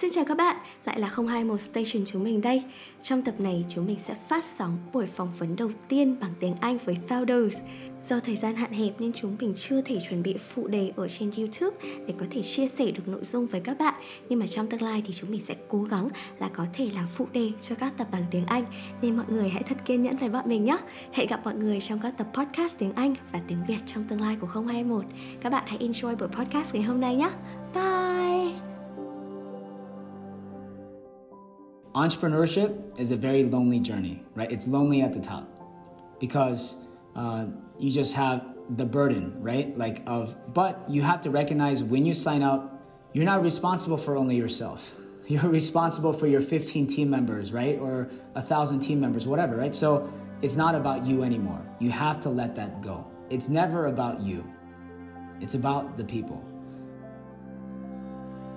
Xin chào các bạn, lại là 021 Station chúng mình đây. Trong tập này chúng mình sẽ phát sóng buổi phỏng vấn đầu tiên bằng tiếng Anh với Founders. Do thời gian hạn hẹp nên chúng mình chưa thể chuẩn bị phụ đề ở trên YouTube để có thể chia sẻ được nội dung với các bạn. Nhưng mà trong tương lai thì chúng mình sẽ cố gắng là có thể làm phụ đề cho các tập bằng tiếng Anh. Nên mọi người hãy thật kiên nhẫn với bọn mình nhé. Hẹn gặp mọi người trong các tập podcast tiếng Anh và tiếng Việt trong tương lai của 021. Các bạn hãy enjoy buổi podcast ngày hôm nay nhé. Bye! Entrepreneurship is a very lonely journey, right? It's lonely at the top because uh, you just have the burden, right? Like of, but you have to recognize when you sign up, you're not responsible for only yourself. You're responsible for your 15 team members, right? Or a thousand team members, whatever, right? So it's not about you anymore. You have to let that go. It's never about you. It's about the people.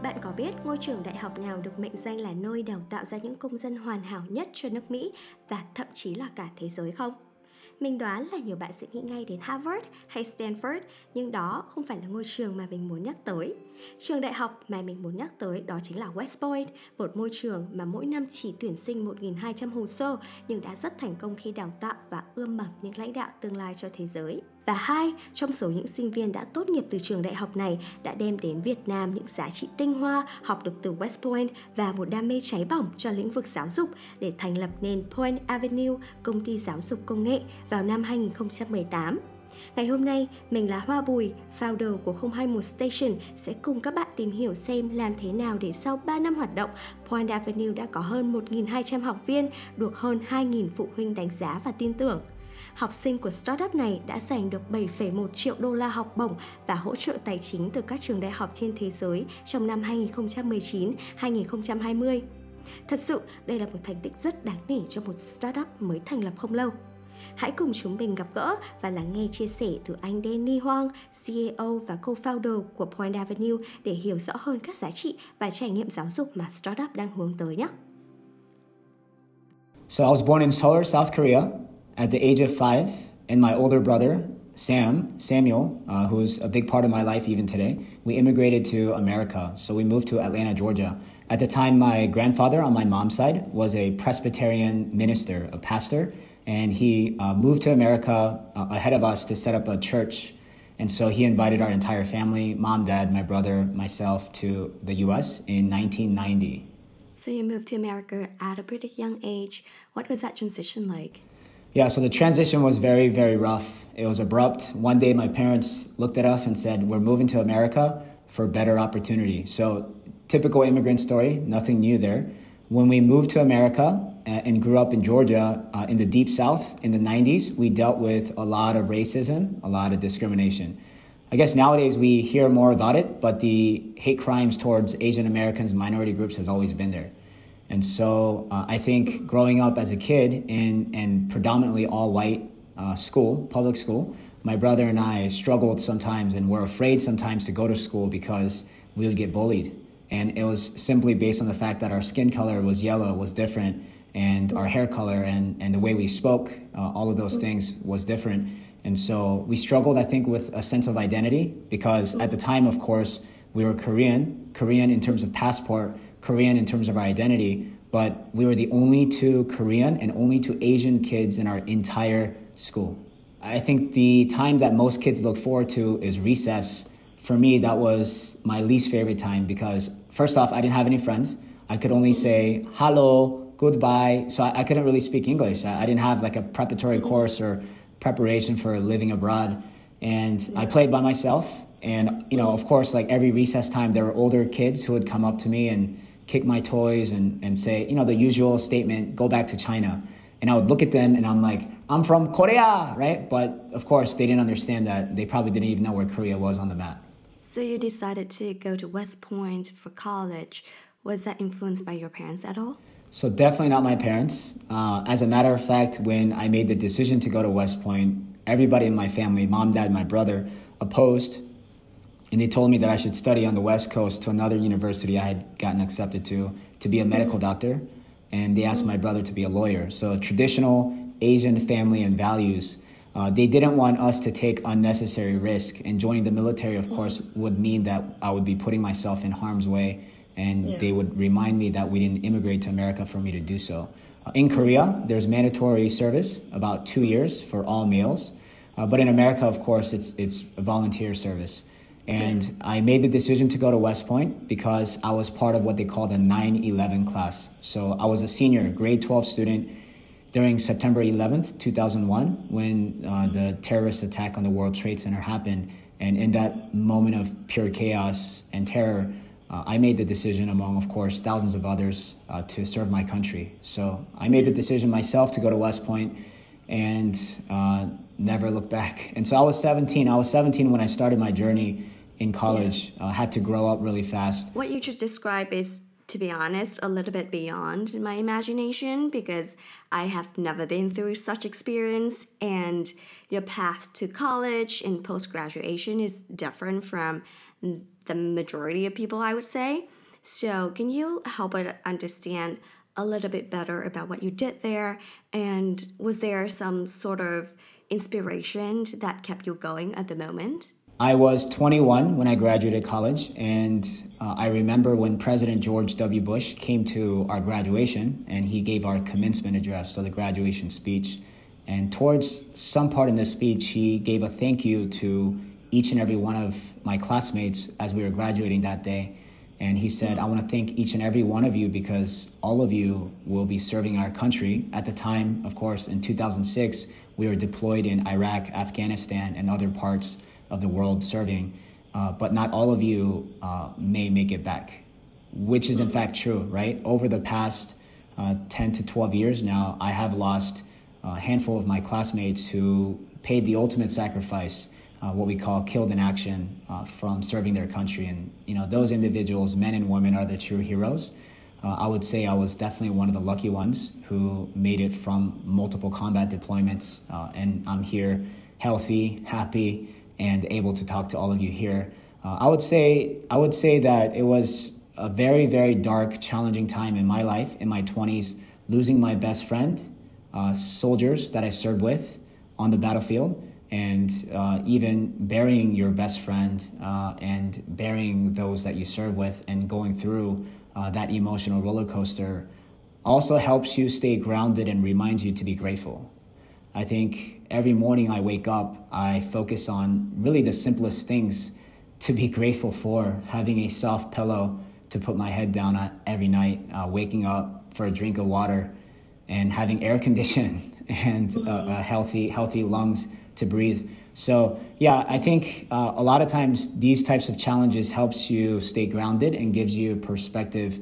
Bạn có biết ngôi trường đại học nào được mệnh danh là nơi đào tạo ra những công dân hoàn hảo nhất cho nước Mỹ và thậm chí là cả thế giới không? Mình đoán là nhiều bạn sẽ nghĩ ngay đến Harvard hay Stanford, nhưng đó không phải là ngôi trường mà mình muốn nhắc tới. Trường đại học mà mình muốn nhắc tới đó chính là West Point, một môi trường mà mỗi năm chỉ tuyển sinh 1.200 hồ sơ nhưng đã rất thành công khi đào tạo và ươm mầm những lãnh đạo tương lai cho thế giới. Và hai, trong số những sinh viên đã tốt nghiệp từ trường đại học này đã đem đến Việt Nam những giá trị tinh hoa học được từ West Point và một đam mê cháy bỏng cho lĩnh vực giáo dục để thành lập nên Point Avenue, công ty giáo dục công nghệ vào năm 2018. Ngày hôm nay, mình là Hoa Bùi, founder của 021 Station sẽ cùng các bạn tìm hiểu xem làm thế nào để sau 3 năm hoạt động, Point Avenue đã có hơn 1.200 học viên, được hơn 2.000 phụ huynh đánh giá và tin tưởng. Học sinh của startup này đã giành được 7,1 triệu đô la học bổng và hỗ trợ tài chính từ các trường đại học trên thế giới trong năm 2019-2020. Thật sự, đây là một thành tích rất đáng nể cho một startup mới thành lập không lâu. Hãy cùng chúng mình gặp gỡ và lắng nghe chia sẻ từ anh Danny Hoang, CEO và co-founder của Point Avenue để hiểu rõ hơn các giá trị và trải nghiệm giáo dục mà startup đang hướng tới nhé. So I was born in Seoul, South Korea at the age of five, and my older brother, Sam, Samuel, uh, who's a big part of my life even today, we immigrated to America. So we moved to Atlanta, Georgia. At the time, my grandfather on my mom's side was a Presbyterian minister, a pastor, and he uh, moved to America uh, ahead of us to set up a church. And so he invited our entire family mom, dad, my brother, myself to the US in 1990. So you moved to America at a pretty young age. What was that transition like? Yeah, so the transition was very, very rough. It was abrupt. One day, my parents looked at us and said, We're moving to America for better opportunity. So, typical immigrant story, nothing new there. When we moved to America, and grew up in Georgia uh, in the deep south in the 90s, we dealt with a lot of racism, a lot of discrimination. I guess nowadays we hear more about it, but the hate crimes towards Asian Americans, minority groups has always been there. And so uh, I think growing up as a kid in, in predominantly all white uh, school, public school, my brother and I struggled sometimes and were afraid sometimes to go to school because we would get bullied. And it was simply based on the fact that our skin color was yellow, was different, and our hair color and, and the way we spoke, uh, all of those things was different. And so we struggled, I think, with a sense of identity because at the time, of course, we were Korean, Korean in terms of passport, Korean in terms of our identity, but we were the only two Korean and only two Asian kids in our entire school. I think the time that most kids look forward to is recess. For me, that was my least favorite time because, first off, I didn't have any friends. I could only say hello, goodbye. So I, I couldn't really speak English. I, I, didn't have like a preparatory course or preparation for living abroad. And I played by myself. And, you know, of course, like every recess time, there were older kids who would come up to me and kick my toys and, and say, you know, the usual statement, go back to China. And I would look at them and I'm like, I'm from Korea, right? But of course, they didn't understand that. They probably didn't even know where Korea was on the map. So you decided to go to West Point for college. Was that influenced by your parents at all? So definitely not my parents. Uh, as a matter of fact, when I made the decision to go to West Point, everybody in my family, mom, dad, my brother, opposed, and they told me that I should study on the West Coast to another university I had gotten accepted to to be a medical doctor, and they asked my brother to be a lawyer. So traditional Asian family and values. Uh, they didn't want us to take unnecessary risk, and joining the military, of course, would mean that I would be putting myself in harm's way and Yeah. they would remind me that we didn't immigrate to America for me to do so. Uh, in Korea, there's mandatory service about two years for all males, uh, but in America, of course, it's it's a volunteer service. And I made the decision to go to West Point because I was part of what they call the 9 11 class. So I was a senior, grade 12 student during September 11th, 2001, when uh, the terrorist attack on the World Trade Center happened. And in that moment of pure chaos and terror, uh, I made the decision, among, of course, thousands of others, uh, to serve my country. So I made the decision myself to go to West Point and uh, never look back. And so I was 17. I was 17 when I started my journey in college. Uh, had to grow up really fast. What you just described is, to be honest, a little bit beyond my imagination because I have never been through such experience and your path to college and post graduation is different from the majority of people, I would say. So, can you help us understand a little bit better about what you did there? And was there some sort of inspiration that kept you going at the moment? I was 21 when I graduated college, and uh, I remember when President George W. Bush came to our graduation and he gave our commencement address, so the graduation speech. And towards some part in the speech, he gave a thank you to each and every one of my classmates as we were graduating that day. And he said, I want to thank each and every one of you because all of you will be serving our country. At the time, of course, in 2006, we were deployed in Iraq, Afghanistan, and other parts of the world serving. Uh, but not all of you uh, may make it back, which is in fact true, right? Over the past uh, 10 to 12 years now, I have lost a handful of my classmates who paid the ultimate sacrifice uh, what we call killed in action uh, from serving their country. And you know, those individuals, men and women, are the true heroes. Uh, I would say I was definitely one of the lucky ones who made it from multiple combat deployments, uh, and I'm here, healthy, happy, and able to talk to all of you here. Uh, I would say I would say that it was a very very dark, challenging time in my life in my 20s, losing my best friend, uh, soldiers that I served with on the battlefield and uh, even burying your best friend uh, and burying those that you serve with and going through uh, that emotional roller coaster also helps you stay grounded and reminds you to be grateful. I think every morning I wake up, I focus on really the simplest things to be grateful for having a soft pillow to put my head down at every night, uh, waking up for a drink of water, and having air conditioning and uh, healthy, healthy lungs to breathe. So yeah, I think uh, a lot of times these types of challenges helps you stay grounded and gives you a perspective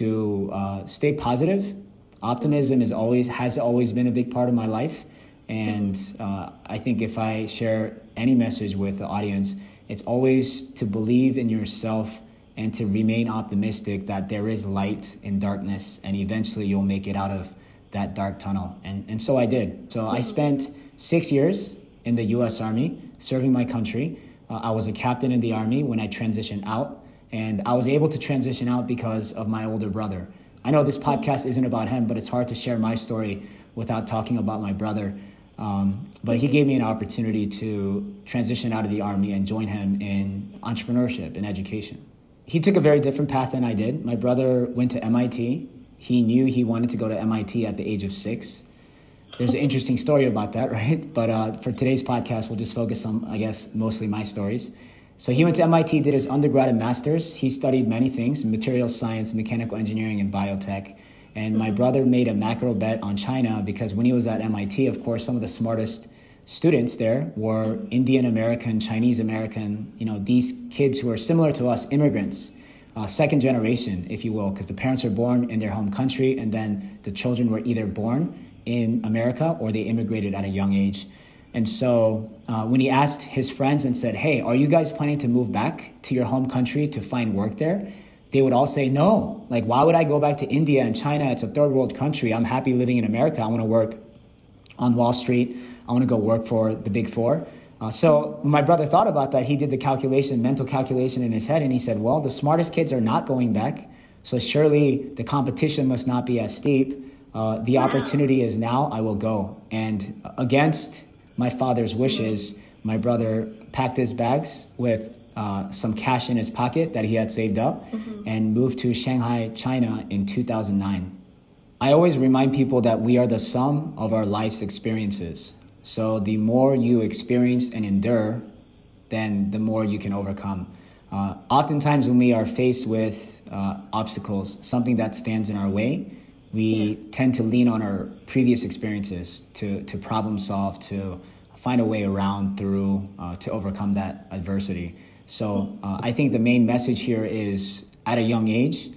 to uh, stay positive. Optimism is always has always been a big part of my life, and uh, I think if I share any message with the audience, it's always to believe in yourself and to remain optimistic that there is light in darkness, and eventually you'll make it out of that dark tunnel. And and so I did. So I spent six years in the U.S. Army, serving my country. Uh, I was a captain in the Army when I transitioned out, and I was able to transition out because of my older brother. I know this podcast isn't about him, but it's hard to share my story without talking about my brother. Um, but he gave me an opportunity to transition out of the Army and join him in entrepreneurship and education. He took a very different path than I did. My brother went to MIT. He knew he wanted to go to MIT at the age of six there's an interesting story about that, right? But uh, for today's podcast, we'll just focus on, I guess, mostly my stories. So he went to MIT, did his undergrad and master's. He studied many things material science, mechanical engineering, and biotech. And my brother made a macro bet on China because when he was at MIT, of course, some of the smartest students there were Indian American, Chinese American, you know, these kids who are similar to us, immigrants, uh, second generation, if you will, because the parents are born in their home country and then the children were either born in America or they immigrated at a young age. And so uh, when he asked his friends and said, Hey, are you guys planning to move back to your home country to find work there? They would all say, No. Like, why would I go back to India and China? It's a third world country. I'm happy living in America. I want to work on Wall Street. I want to go work for the big four. Uh, so my brother thought about that, he did the calculation, mental calculation in his head, and he said, Well, the smartest kids are not going back. So surely the competition must not be as steep. Uh, the opportunity is now, I will go. And against my father's wishes, my brother packed his bags with uh, some cash in his pocket that he had saved up mm-hmm. and moved to Shanghai, China in 2009. I always remind people that we are the sum of our life's experiences. So the more you experience and endure, then the more you can overcome. Uh, oftentimes, when we are faced with uh, obstacles, something that stands in our way, we yeah. tend to lean on our previous experiences to, to problem solve, to find a way around through, uh, to overcome that adversity. So uh, I think the main message here is at a young age,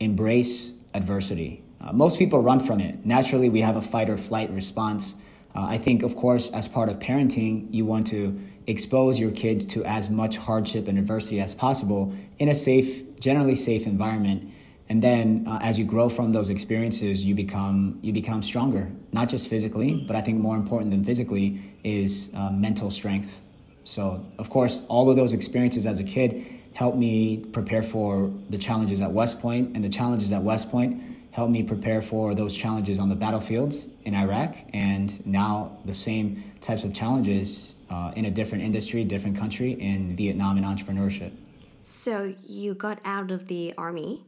embrace adversity. Uh, most people run from it. Naturally, we have a fight or flight response. Uh, I think, of course, as part of parenting, you want to expose your kids to as much hardship and adversity as possible in a safe, generally safe environment. And then, uh, as you grow from those experiences, you become you become stronger, not just physically, but I think more important than physically is uh, mental strength. So, of course, all of those experiences as a kid helped me prepare for the challenges at West Point, and the challenges at West Point helped me prepare for those challenges on the battlefields in Iraq, and now the same types of challenges uh, in a different industry, different country in Vietnam and entrepreneurship. So you got out of the army,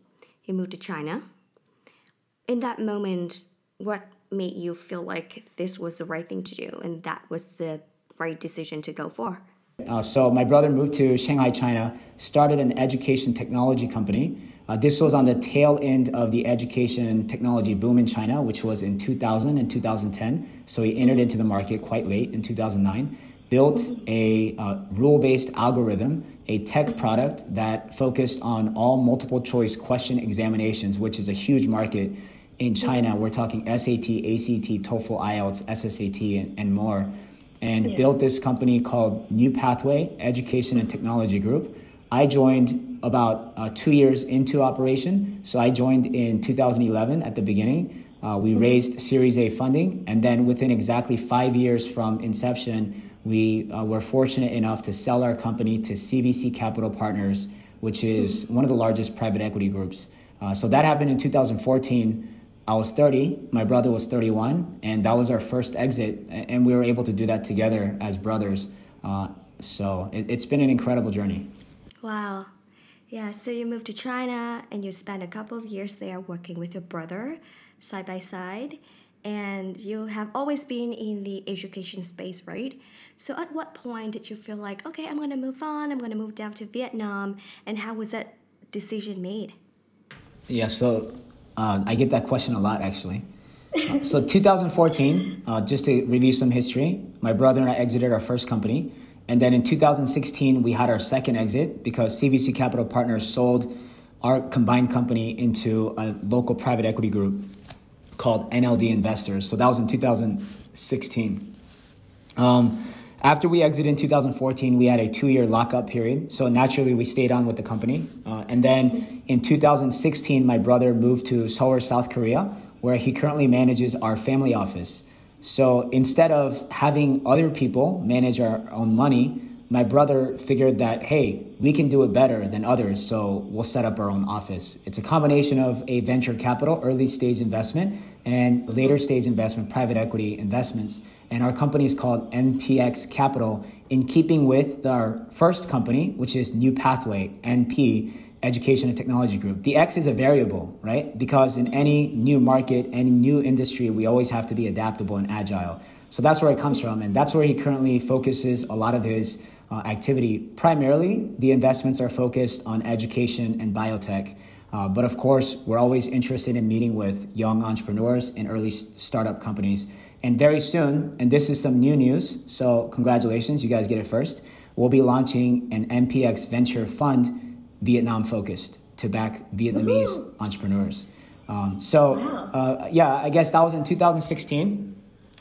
you moved to China. In that moment, what made you feel like this was the right thing to do and that was the right decision to go for? Uh, so my brother moved to Shanghai, China, started an education technology company uh, this was on the tail end of the education technology boom in China, which was in 2000 and 2010. So he entered into the market quite late in 2009, built a uh, rule based algorithm, a tech product that focused on all multiple choice question examinations, which is a huge market in China. We're talking SAT, ACT, TOEFL, IELTS, SSAT, and, and more. And yeah. built this company called New Pathway Education and Technology Group. I joined about uh, two years into operation. So I joined in 2011 at the beginning. Uh, we raised Series A funding, and then within exactly five years from inception, we uh, were fortunate enough to sell our company to CVC Capital Partners, which is one of the largest private equity groups. Uh, so that happened in 2014. I was 30, my brother was 31, and that was our first exit, and we were able to do that together as brothers. Uh, so it, it's been an incredible journey. Wow. Yeah, so you moved to China and you spent a couple of years there working with your brother side by side. And you have always been in the education space, right? So, at what point did you feel like, okay, I'm gonna move on, I'm gonna move down to Vietnam? And how was that decision made? Yeah, so uh, I get that question a lot actually. So, 2014, uh, just to review some history, my brother and I exited our first company. And then in 2016, we had our second exit because CVC Capital Partners sold our combined company into a local private equity group called NLD Investors. So that was in 2016. Um, after we exited in 2014, we had a two year lockup period. So naturally, we stayed on with the company. Uh, and then in 2016, my brother moved to Seoul, South Korea, where he currently manages our family office. So instead of having other people manage our own money, my brother figured that, hey, we can do it better than others, so we'll set up our own office. It's a combination of a venture capital, early stage investment, and later stage investment, private equity investments. And our company is called NPX Capital, in keeping with our first company, which is New Pathway, NP education and technology group. The X is a variable, right? Because in any new market, any new industry, we always have to be adaptable and agile. So that's where it comes from. And that's where he currently focuses a lot of his uh, activity. Primarily, the investments are focused on education and biotech. Uh, but of course, we're always interested in meeting with young entrepreneurs and early startup companies. And very soon, and this is some new news, so congratulations, you guys get it first. We'll be launching an NPX venture fund Vietnam focused to back Vietnamese Woo-hoo. entrepreneurs. Um, so, uh, yeah, I guess that was in 2016.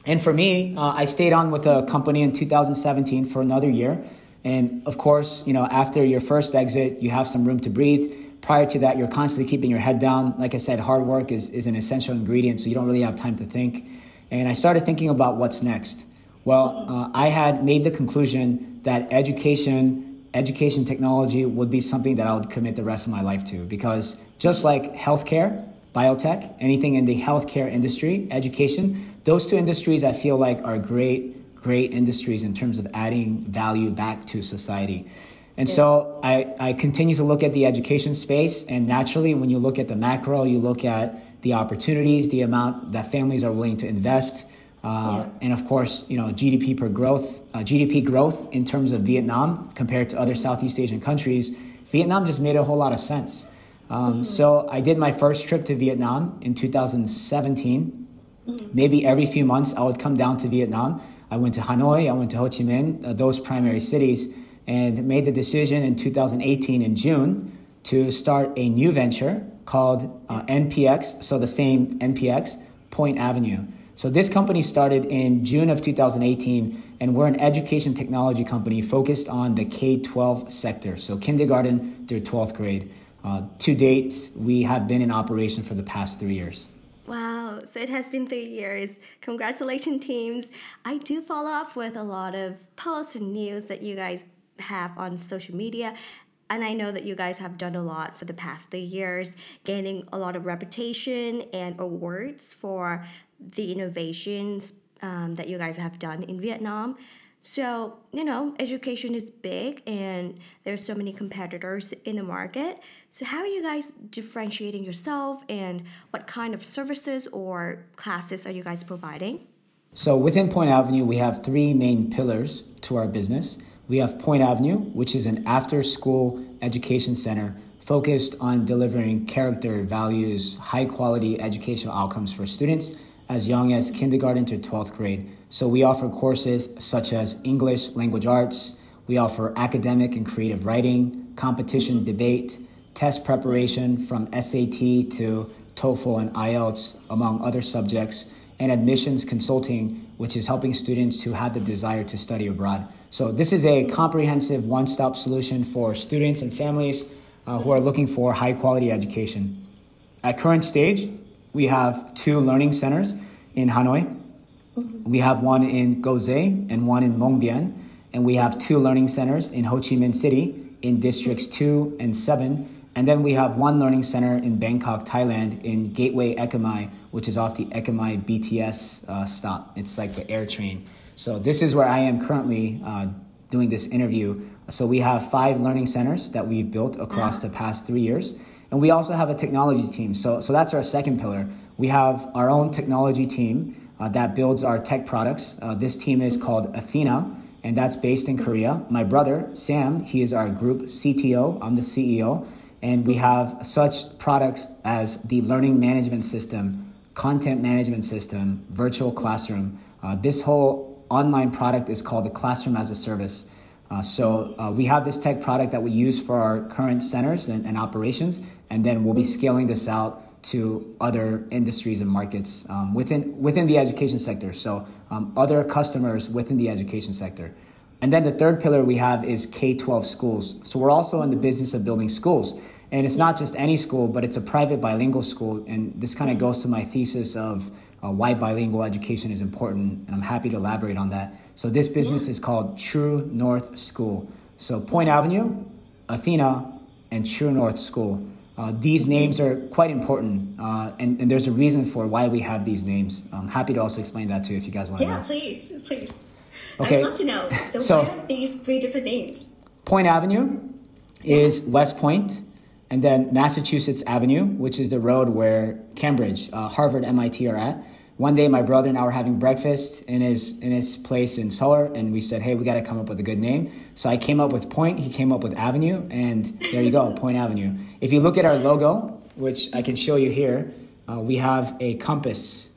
And for me, uh, I stayed on with the company in 2017 for another year. And of course, you know, after your first exit, you have some room to breathe. Prior to that, you're constantly keeping your head down. Like I said, hard work is, is an essential ingredient, so you don't really have time to think. And I started thinking about what's next. Well, uh, I had made the conclusion that education education technology would be something that I would commit the rest of my life to because just like healthcare, biotech, anything in the healthcare industry, education, those two industries I feel like are great, great industries in terms of adding value back to society. And yeah. so I, I continue to look at the education space, and naturally, when you look at the macro, you look at the opportunities, the amount that families are willing to invest, uh, yeah. and of course, you know GDP per growth, uh, GDP growth in terms of Vietnam compared to other Southeast Asian countries. Vietnam just made a whole lot of sense. Um, mm-hmm. So I did my first trip to Vietnam in 2017. Mm-hmm. Maybe every few months I would come down to Vietnam. I went to Hanoi, I went to Ho Chi Minh, uh, those primary cities, and made the decision in 2018 in June to start a new venture called uh, NPX, so the same NPX, Point Avenue. So this company started in June of 2018, and we're an education technology company focused on the K 12 sector, so kindergarten through 12th grade. Uh, to date, we have been in operation for the past three years. Wow, so it has been three years. Congratulations, teams. I do follow up with a lot of posts and news that you guys have on social media. And I know that you guys have done a lot for the past three years, gaining a lot of reputation and awards for the innovations um, that you guys have done in Vietnam. So, you know, education is big and there's so many competitors in the market. So, how are you guys differentiating yourself and what kind of services or classes are you guys providing? So, within Point Avenue, we have three main pillars to our business. We have Point Avenue, which is an after school education center focused on delivering character, values, high quality educational outcomes for students as young as kindergarten to 12th grade. So we offer courses such as English language arts, we offer academic and creative writing, competition debate, test preparation from SAT to TOEFL and IELTS, among other subjects, and admissions consulting, which is helping students who have the desire to study abroad. So, this is a comprehensive one stop solution for students and families uh, who are looking for high quality education. At current stage, we have two learning centers in Hanoi. We have one in Gose and one in Long Bien, and we have two learning centers in Ho Chi Minh City in districts 2 and 7. And then we have one learning center in Bangkok, Thailand, in Gateway Ekamai, which is off the Ekamai BTS uh, stop. It's like the air train. So this is where I am currently uh, doing this interview. So we have five learning centers that we've built across the past three years. And we also have a technology team. So, so that's our second pillar. We have our own technology team uh, that builds our tech products. Uh, this team is called Athena, and that's based in Korea. My brother, Sam, he is our group CTO. I'm the CEO. And we have such products as the learning management system, content management system, virtual classroom. Uh, this whole online product is called the Classroom as a Service. Uh, so uh, we have this tech product that we use for our current centers and, and, operations, and then we'll be scaling this out to other industries and markets um, within within the education sector. So um, other customers within the education sector. And then the third pillar we have is K 12 schools. So we're also in the business of building schools. And it's not just any school, but it's a private bilingual school. And this kind of goes to my thesis of uh, why bilingual education is important. And I'm happy to elaborate on that. So this business is called True North School. So Point Avenue, Athena, and True North School. Uh, these names are quite important, uh, and, and, there's a reason for why we have these names. I'm happy to also explain that too if you guys want to yeah, know. Yeah, please, please. Okay. I'd love to know. So, so what are these three different names? Point Avenue is West Point, and then Massachusetts Avenue, which is the road where Cambridge, uh, Harvard, MIT are at. One day, my brother and I were having breakfast in his in his place in Seoul, and we said, "Hey, we got to come up with a good name." So I came up with Point. He came up with Avenue, and there you go, Point Avenue. If you look at our logo, which I can show you here, uh, we have a compass.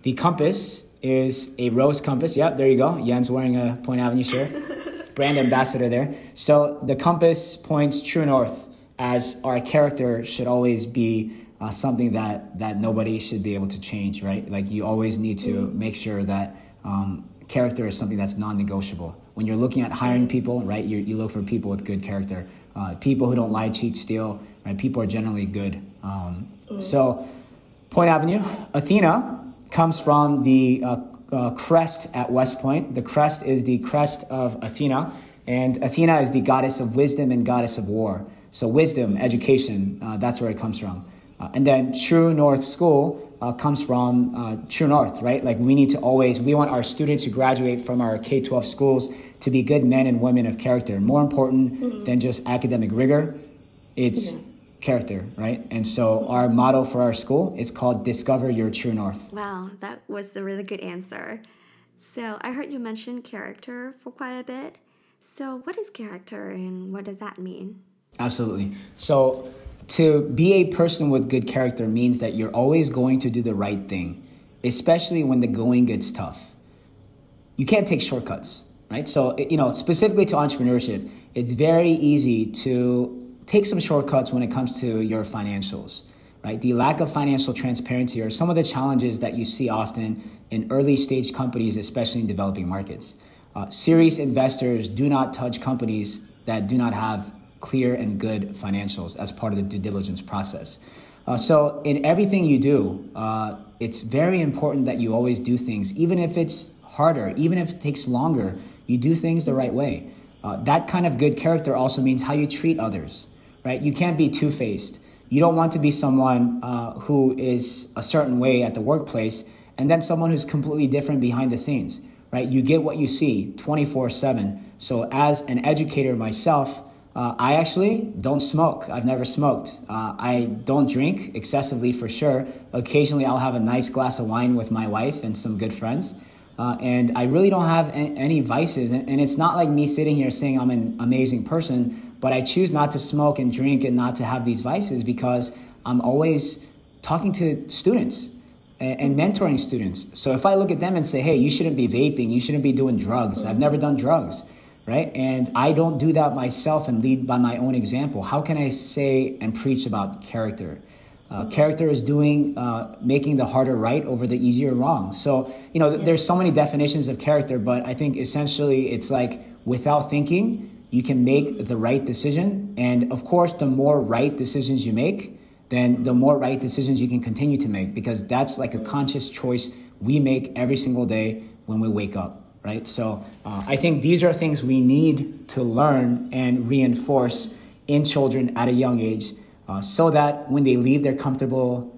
The compass is a rose compass. Yep, there you go. Yen's wearing a Point Avenue shirt. Brand ambassador there. So the compass points true north, as our character should always be uh, something that that nobody should be able to change. Right? Like you always need to make sure that um, character is something that's non-negotiable. When you're looking at hiring people, right, you, you look for people with good character, uh, people who don't lie, cheat, steal. Right, people are generally good. Um, mm. So, Point Avenue, Athena comes from the uh, uh, crest at West Point. The crest is the crest of Athena, and Athena is the goddess of wisdom and goddess of war. So, wisdom, education, uh, that's where it comes from. Uh, and then True North School, uh, comes from uh, True North, right? Like we need to always, we want our students who graduate from our K 12 schools to be good men and women of character. More important mm-hmm. than just academic rigor, it's yeah. character, right? And so our motto for our school is called Discover Your True North. Wow, that was a really good answer. So I heard you mention character for quite a bit. So, what is character and what does that mean? Absolutely. So, to be a person with good character means that you're always going to do the right thing, especially when the going gets tough. You can't take shortcuts, right? So, you know, specifically to entrepreneurship, it's very easy to take some shortcuts when it comes to your financials, right? The lack of financial transparency are some of the challenges that you see often in early stage companies, especially in developing markets. Uh, serious investors do not touch companies that do not have clear and good financials as part of the due diligence process. Uh, so, in everything you do, uh, it's very important that you always do things, even if it's harder, even if it takes longer, you do things the right way. Uh, that kind of good character also means how you treat others, right? You can't be two faced. You don't want to be someone uh, who is a certain way at the workplace and then someone who's completely different behind the scenes right? You get what you see 24 7. So, as an educator myself, uh, I actually don't smoke. I've never smoked. Uh, I don't drink excessively for sure. Occasionally, I'll have a nice glass of wine with my wife and some good friends. Uh, and I really don't have any vices. And, and it's not like me sitting here saying I'm an amazing person, but I choose not to smoke and drink and not to have these vices because I'm always talking to students and, mentoring students. So if I look at them and say, hey, you shouldn't be vaping, you shouldn't be doing drugs, I've never done drugs, right? And I don't do that myself and lead by my own example. How can I say and preach about character? Uh, character is doing, uh, making the harder right over the easier wrong. So, you know, th- there's so many definitions of character, but I think essentially it's like without thinking, you can make the right decision. And of course, the more right decisions you make, then the more right decisions you can continue to make because that's like a conscious choice we make every single day when we wake up, right? So uh, I think these are things we need to learn and reinforce in children at a young age uh, so that when they leave their comfortable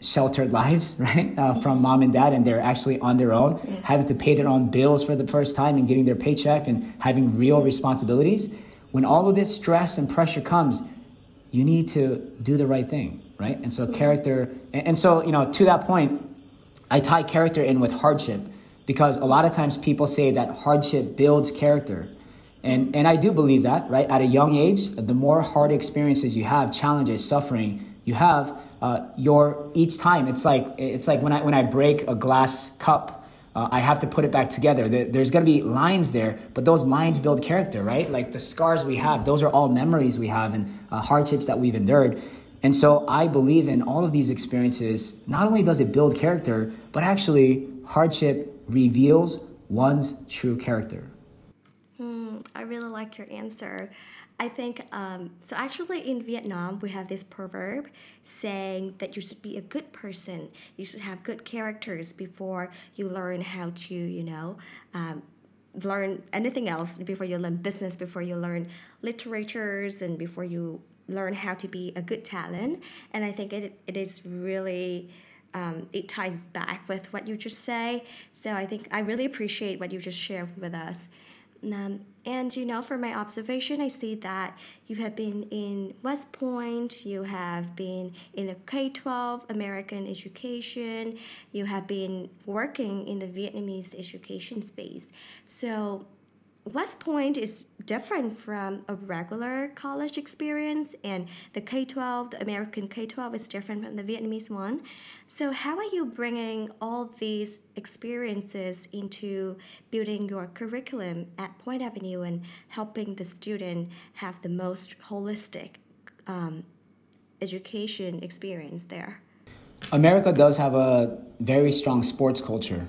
sheltered lives, right, uh, from mom and dad, and they're actually on their own, yeah. having to pay their own bills for the first time and getting their paycheck and having real responsibilities. When all of this stress and pressure comes, you need to do the right thing, right? And so character, and, so, you know, to that point, I tie character in with hardship because a lot of times people say that hardship builds character. And, and I do believe that, right? At a young age, the more hard experiences you have, challenges, suffering you have, uh, your each time it's like it's like when I when I break a glass cup uh, I have to put it back together. There's to be lines there, but those lines build character, right? Like the scars we have, those are all memories we have and uh, hardships that we've endured. And so I believe in all of these experiences. Not only does it build character, but actually, hardship reveals one's true character. Hmm, I really like your answer. I think um, so. Actually, in Vietnam, we have this proverb saying that you should be a good person. You should have good characters before you learn how to, you know, um, learn anything else. Before you learn business, before you learn literatures, and before you learn how to be a good talent. And I think it it is really. Um, it ties back with what you just say. So I think I really appreciate what you just shared with us. Um, and you know, from my observation, I see that you have been in West Point, you have been in the K 12 American education, you have been working in the Vietnamese education space. So, West Point is different from a regular college experience, and the K 12, the American K 12, is different from the Vietnamese one. So, how are you bringing all these experiences into building your curriculum at Point Avenue and helping the student have the most holistic um, education experience there? America does have a very strong sports culture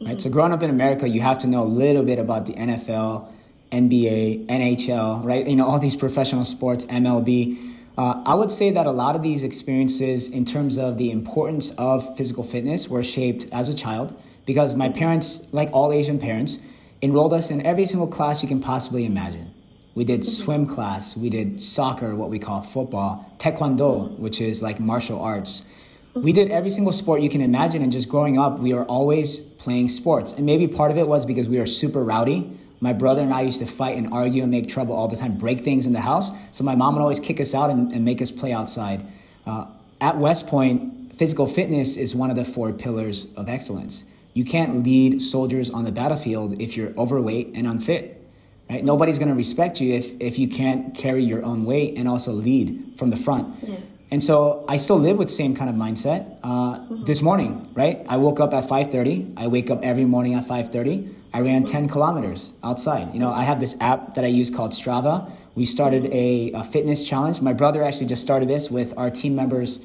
right? So growing up in America, you have to know a little bit about the NFL, NBA, NHL, right? You know, all these professional sports, MLB. Uh, I would say that a lot of these experiences, in terms of the importance of physical fitness, were shaped as a child because my parents, like all Asian parents, enrolled us in every single class you can possibly imagine. We did swim class, we did soccer, what we call football, taekwondo, which is like martial arts, we did every single sport you can imagine. And just growing up, we were always playing sports. And maybe part of it was because we were super rowdy. My brother and I used to fight and argue and make trouble all the time, break things in the house. So my mom would always kick us out and, and make us play outside. Uh, at West Point, physical fitness is one of the four pillars of excellence. You can't lead soldiers on the battlefield if you're overweight and unfit. Right? Nobody's going to respect you if, if you can't carry your own weight and also lead from the front. Yeah. And so I still live with the same kind of mindset. Uh, mm-hmm. This morning, right? I woke up at 5:30. I wake up every morning at 5:30. I ran 10 kilometers outside. You know, I have this app that I use called Strava. We started a, a fitness challenge. My brother actually just started this with our team members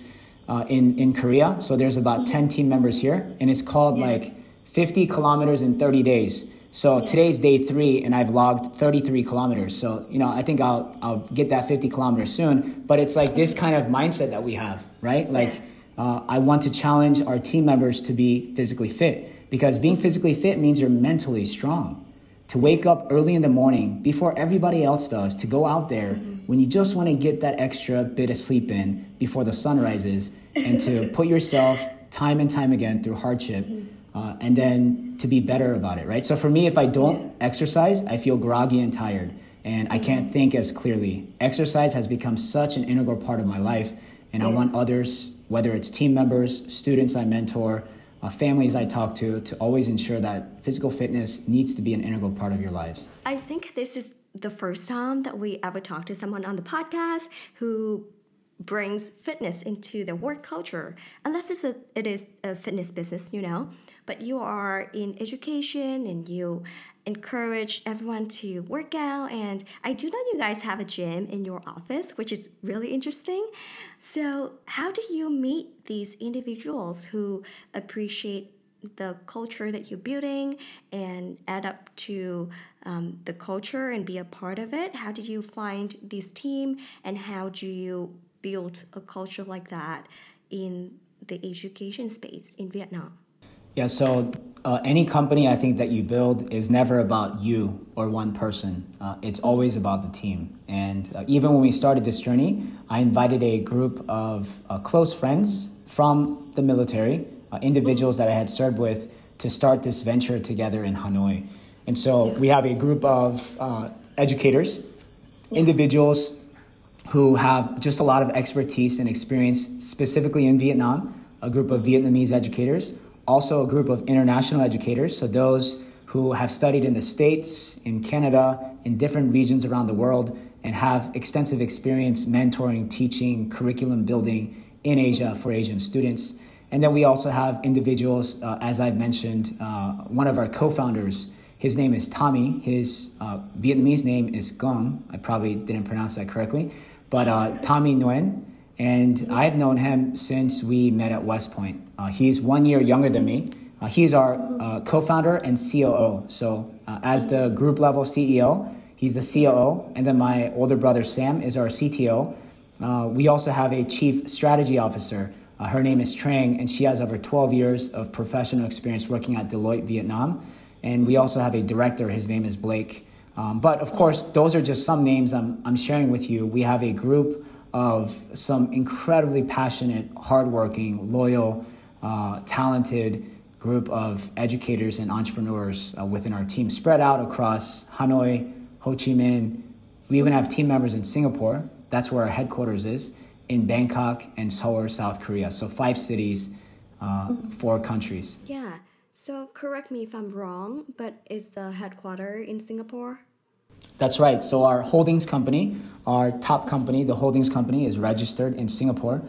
uh, in in Korea. So there's about mm-hmm. 10 team members here, and it's called yeah. like 50 kilometers in 30 days. So today's day three, and I've logged 33 kilometers. So you know, I think I'll I'll get that 50 kilometers soon. But it's like this kind of mindset that we have, right? Like, uh, I want to challenge our team members to be physically fit because being physically fit means you're mentally strong. To wake up early in the morning before everybody else does, to go out there mm-hmm. when you just want to get that extra bit of sleep in before the sun rises, and to put yourself time and time again through hardship. Mm-hmm uh, and then to be better about it, right? So for me, if I don't exercise, I feel groggy and tired, and I can't think as clearly. Exercise has become such an integral part of my life, and I want others, whether it's team members, students I mentor, uh, families I talk to, to always ensure that physical fitness needs to be an integral part of your lives. I think this is the first time that we ever talked to someone on the podcast who brings fitness into their work culture unless it's a, it is a fitness business you know but you are in education and you encourage everyone to work out. And I do know you guys have a gym in your office, which is really interesting. So, how do you meet these individuals who appreciate the culture that you're building and add up to um, the culture and be a part of it? How did you find this team and how do you build a culture like that in the education space in Vietnam? Yeah, so uh, any company I think that you build is never about you or one person. Uh, it's always about the team. And uh, even when we started this journey, I invited a group of uh, close friends from the military, uh, individuals that I had served with, to start this venture together in Hanoi. And so we have a group of uh, educators, individuals who have just a lot of expertise and experience specifically in Vietnam, a group of Vietnamese educators also a group of international educators, so those who have studied in the States, in Canada, in different regions around the world, and have extensive experience mentoring, teaching, curriculum building in Asia for Asian students. And then we also have individuals, uh, as I've mentioned, uh, one of our co founders, his name is Tommy. His uh, Vietnamese name is Gong. I probably didn't pronounce that correctly, but uh, Tommy Nguyen. And I've known him since we met at West Point. Uh, he's one year younger than me. Uh, he's our uh, co founder and COO. So, as the group level CEO, he's the COO. And then my older brother Sam is our CTO. We also have a chief strategy officer. Her name is Trang, and she has over 12 years of professional experience working at Deloitte Vietnam. And we also have a director. His name is Blake. Um, but of course, those are just some names I'm, I'm sharing with you. We have a group of some incredibly passionate, hardworking, loyal, uh, talented group of educators and entrepreneurs uh, within our team, spread out across Hanoi, Ho Chi Minh. We even have team members in Singapore. That's where our headquarters is. In Bangkok and Seoul, South Korea. So five cities, uh, four countries. Yeah. So correct me if I'm wrong, but is the headquarters in Singapore? That's right. So our holdings company, our top company, the holdings company, is registered in Singapore.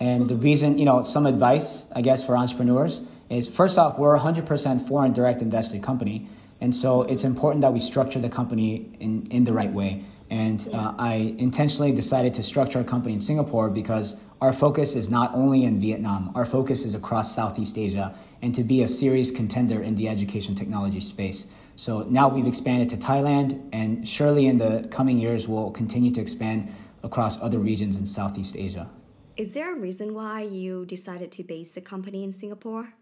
And the reason, you know, some advice, I guess, for entrepreneurs is first off, we're a 100% foreign direct invested company. And so it's important that we structure the company in, in the right way. And uh, I intentionally decided to structure a company in Singapore because our focus is not only in Vietnam, our focus is across Southeast Asia and to be a serious contender in the education technology space. So now we've expanded to Thailand, and surely in the coming years, we'll continue to expand across other regions in Southeast Asia. Is there a reason why you decided to base the company in Singapore?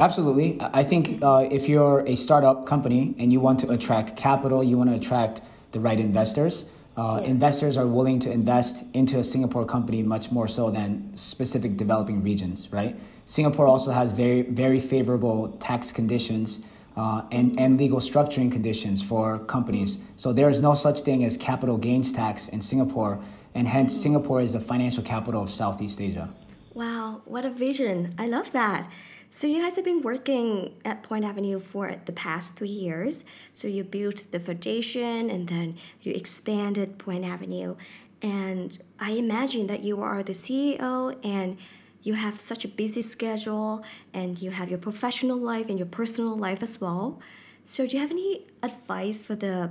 Absolutely. I think uh, if you're a startup company and you want to attract capital, you want to attract the right investors, Uh, yeah. Investors are willing to invest into a Singapore company much more so than specific developing regions, right? Singapore also has very, very favorable tax conditions uh, and, and legal structuring conditions for companies. So there is no such thing as capital gains tax in Singapore, and hence Singapore is the financial capital of Southeast Asia. Wow, what a vision! I love that. So you guys have been working at Point Avenue for the past three years. So you built the foundation and then you expanded Point Avenue. And I imagine that you are the CEO and you have such a busy schedule and you have your professional life and your personal life as well. So, do you have any advice for the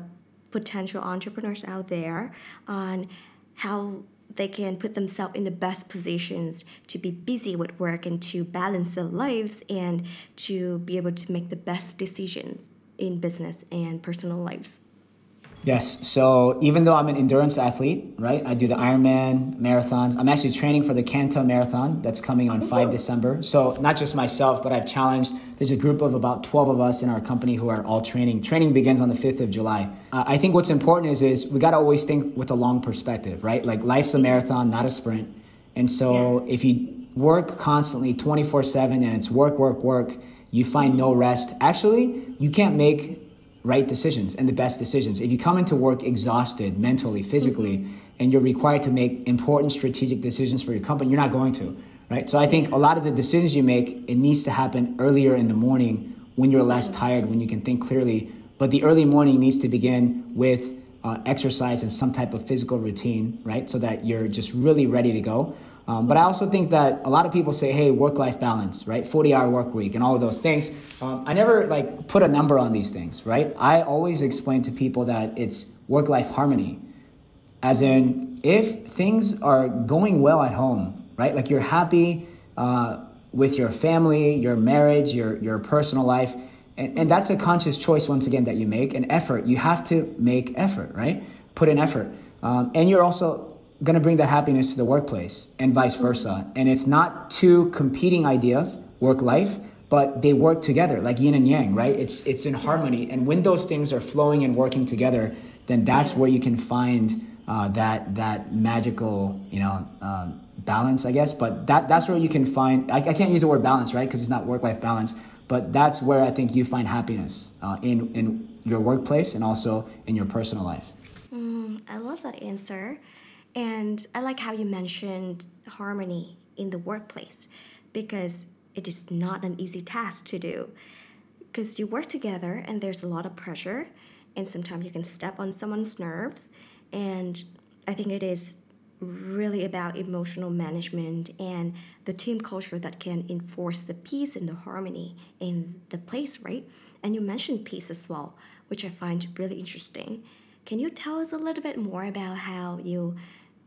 potential entrepreneurs out there on how they can put themselves in the best positions to be busy with work and to balance their lives and to be able to make the best decisions in business and personal lives? Yes. So even though I'm an endurance athlete, right? I do the Ironman marathons. I'm actually training for the Kanta Marathon that's coming on 5 December. So not just myself, but I've challenged. There's a group of about 12 of us in our company who are all training. Training begins on the 5th of July. Uh, I think what's important is is we got to always think with a long perspective, right? Like life's a marathon, not a sprint. And so yeah. if you work constantly 24/7 and it's work work work, you find no rest. Actually, you can't make right decisions and the best decisions. If you come into work exhausted mentally, physically, mm-hmm. and you're required to make important strategic decisions for your company, you're not going to, right? So I think a lot of the decisions you make, it needs to happen earlier in the morning when you're less tired, when you can think clearly. But the early morning needs to begin with uh, exercise and some type of physical routine, right? So that you're just really ready to go. Um, but I also think that a lot of people say, hey, work life balance, right? 40 hour work week and all of those things. Um, I never like put a number on these things, right? I always explain to people that it's work life harmony. As in, if things are going well at home, right? Like you're happy uh, with your family, your marriage, your, your personal life. And, and that's a conscious choice, once again, that you make an effort. You have to make effort, right? Put in effort. Um, and you're also going to bring that happiness to the workplace and vice versa. And it's not two competing ideas, work life, but they work together like yin and yang, right? It's it's in harmony. And when those things are flowing and working together, then that's where you can find uh, that that magical, you know, uh, balance, I guess. But that that's where you can find. I, I can't use the word balance, right? Because it's not work life balance. But that's where I think you find happiness uh, in in your workplace and also in your personal life. Mm, I love that answer. And I like how you mentioned harmony in the workplace because it is not an easy task to do. Because you work together and there's a lot of pressure, and sometimes you can step on someone's nerves. And I think it is really about emotional management and the team culture that can enforce the peace and the harmony in the place, right? And you mentioned peace as well, which I find really interesting. Can you tell us a little bit more about how you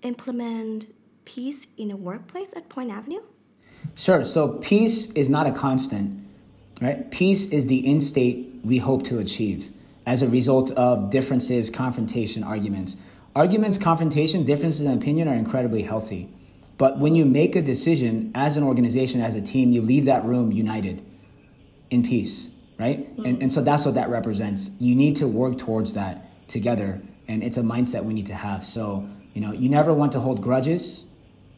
implement peace in a workplace at Point Avenue? Sure. So peace is not a constant, right? Peace is the end state we hope to achieve as a result of differences, confrontation, arguments. Arguments, confrontation, differences in opinion are incredibly healthy. But when you make a decision as an organization, as a team, you leave that room united in peace, right? Mm-hmm. And, and so that's what that represents. You need to work towards that together. And it's a mindset we need to have. So you know, you never want to hold grudges.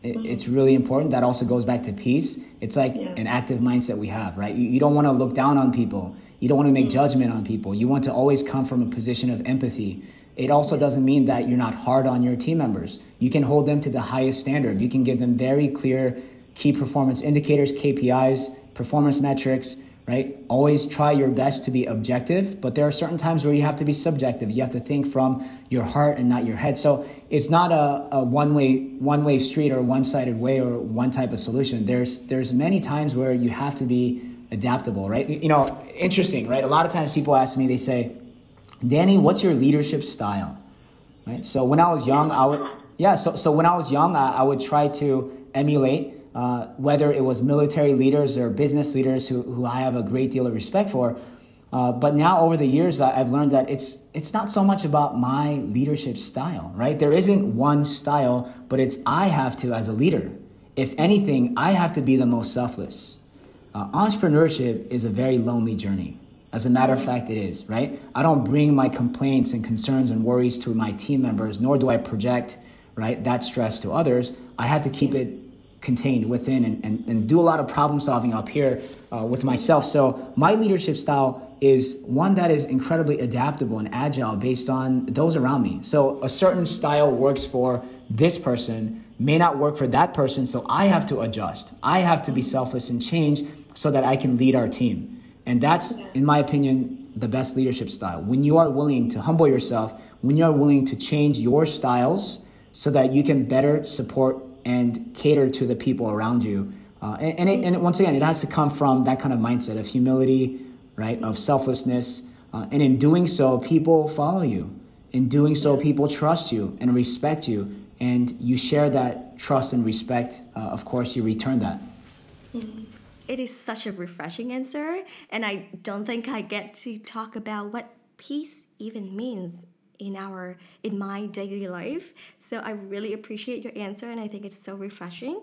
It, mm-hmm. it's really important. That also goes back to peace. It's like yeah. an active mindset we have, right? You, you don't want to look down on people. You don't want to make mm-hmm. judgment on people. You want to always come from a position of empathy. It also doesn't mean that you're not hard on your team members. You can hold them to the highest standard. You can give them very clear key performance indicators, KPIs, performance metrics, right? Always try your best to be objective, but there are certain times where you have to be subjective. You have to think from your heart and not your head. So it's not a, a one way one way street or one sided way or one type of solution. There's there's many times where you have to be adaptable, right? You know, interesting, right? A lot of times people ask me, they say, Danny, what's your leadership style? Right? So when I was young, I would yeah, so so when I was young, I, I would try to emulate uh, whether it was military leaders or business leaders who, who I have a great deal of respect for. Uh, but now over the years, I've learned that it's it's not so much about my leadership style, right? There isn't one style, but it's I have to as a leader. If anything, I have to be the most selfless. Uh, entrepreneurship is a very lonely journey, As a matter of fact, it is, right? I don't bring my complaints and concerns and worries to my team members, nor do I project, right, that stress to others. I have to keep it contained within and, and, and do a lot of problem solving up here uh, with myself. So, my leadership style is one that is incredibly adaptable and agile based on those around me. So, a certain style works for this person, may not work for that person. So, I have to adjust. I have to be selfless and change so that I can lead our team. And that's, in my opinion, the best leadership style. When you are willing to humble yourself, when you are willing to change your styles so that you can better support and cater to the people around you. Uh, and, and, it, and, once again, it has to come from that kind of mindset of humility, right, of selflessness. Uh, and in doing so, people follow you. In doing so, people trust you and respect you. And you share that trust and respect. Uh, of course, you return that. Mm-hmm. It is such a refreshing answer, and I don't think I get to talk about what peace even means in our in my daily life. So I really appreciate your answer, and I think it's so refreshing.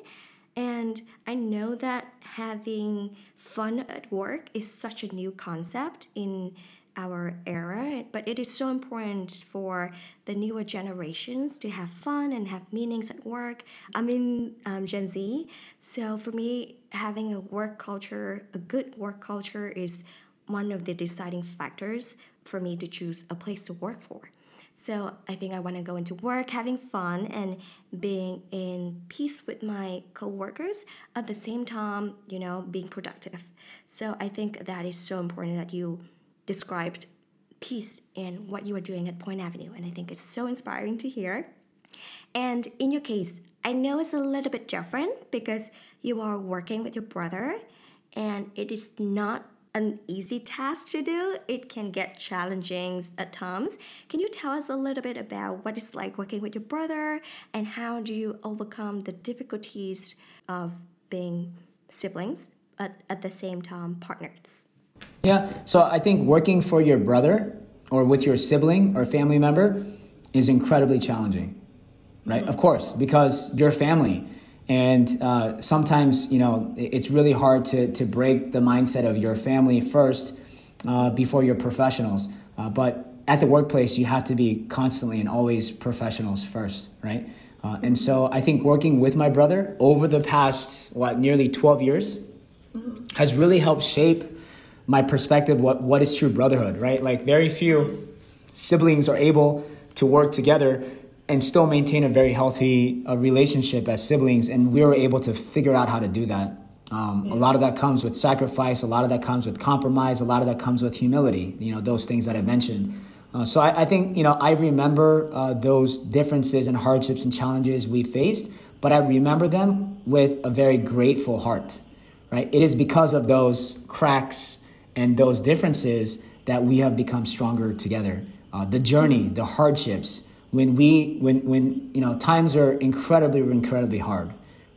And I know that having fun at work is such a new concept in our era, but it is so important for the newer generations to have fun and have meanings at work. I'm in um, Gen Z, so for me, having a work culture, a good work culture, is one of the deciding factors for me to choose a place to work for. So I think I want to go into work having fun and being in peace with my coworkers at the same time, you know, being productive. So I think that is so important that you described peace in what you are doing at Point Avenue. And I think it's so inspiring to hear. And in your case, I know it's a little bit different because you are working with your brother and it is not an easy task to do. It can get challenging at times. Can you tell us a little bit about what it's like working with your brother and how do you overcome the difficulties of being siblings but at the same time partners? Yeah, so I think working for your brother or with your sibling or family member is incredibly challenging, right? Mm-hmm. Of course, because you're family. And uh, sometimes, you know, it's really hard to, to break the mindset of your family first uh, before you're professionals. Uh, but at the workplace, you have to be constantly and always professionals first, right? Uh, and so I think working with my brother over the past, what, nearly 12 years has really helped shape my perspective what what is true brotherhood right like very few siblings are able to work together and still maintain a very healthy uh, relationship as siblings and we were able to figure out how to do that. Um, a lot of that comes with sacrifice a lot of that comes with compromise a lot of that comes with humility you know those things that i mentioned. Uh, so I, I, think you know i remember uh, those differences and hardships and challenges we faced but i remember them with a very grateful heart right? It is because of those cracks and those differences that we have become stronger together. Uh, the journey, the hardships, when we, when, when, you know, times are incredibly, incredibly hard,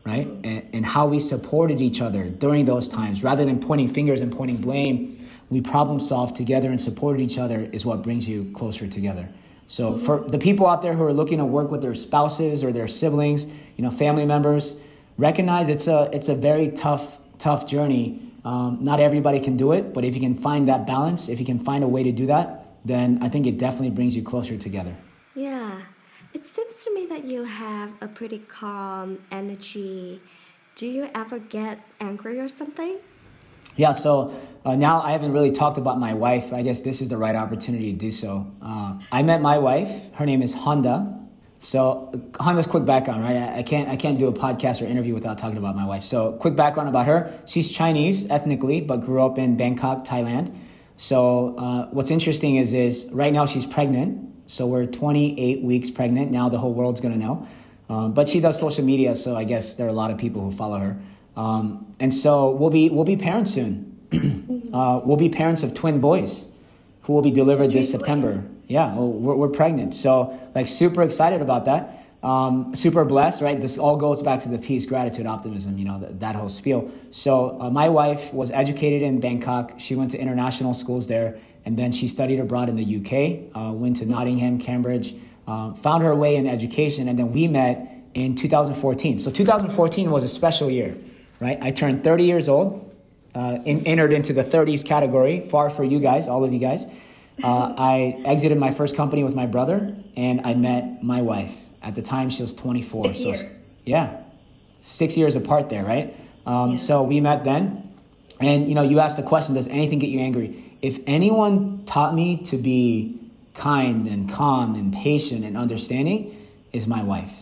right? And, and how we supported each other during those times, rather than pointing fingers and pointing blame, we problem solved together and supported each other is what brings you closer together. So for the people out there who are looking to work with their spouses or their siblings, you know, family members, recognize it's a it's a very tough tough journey um, not everybody can do it, but if you can find that balance, if you can find a way to do that, then I think it definitely brings you closer together. Yeah. It seems to me that you have a pretty calm energy. Do you ever get angry or something? Yeah, so uh, now I haven't really talked about my wife. I guess this is the right opportunity to do so. Uh, I met my wife. Her name is Honda. So Honda's quick background, right? I, can't I can't do a podcast or interview without talking about my wife. So quick background about her: she's Chinese ethnically, but grew up in Bangkok, Thailand. So uh, what's interesting is is right now she's pregnant. So we're 28 weeks pregnant. Now the whole world's gonna know. Um, but she does social media, so I guess there are a lot of people who follow her. Um, and so we'll be we'll be parents soon. uh, we'll be parents of twin boys who will be delivered this September yeah, well, we're, we're pregnant. So, like, super excited about that. Um, super blessed, right? This all goes back to the peace, gratitude, optimism, you know, that, that whole spiel. So, uh, my wife was educated in Bangkok. She went to international schools there, and then she studied abroad in the UK, uh, went to Nottingham, Cambridge, uh, found her way in education, and then we met in 2014. So, 2014 was a special year, right? I turned 30 years old, uh, in, entered into the 30s category, far for you guys, all of you guys. Uh, I exited my first company with my brother, and I met my wife. At the time, she was 24. so, yeah, six years apart there, right? Um, yeah. So we met then. And, you know, you asked the question, does anything get you angry? If anyone taught me to be kind and calm and patient and understanding, is my wife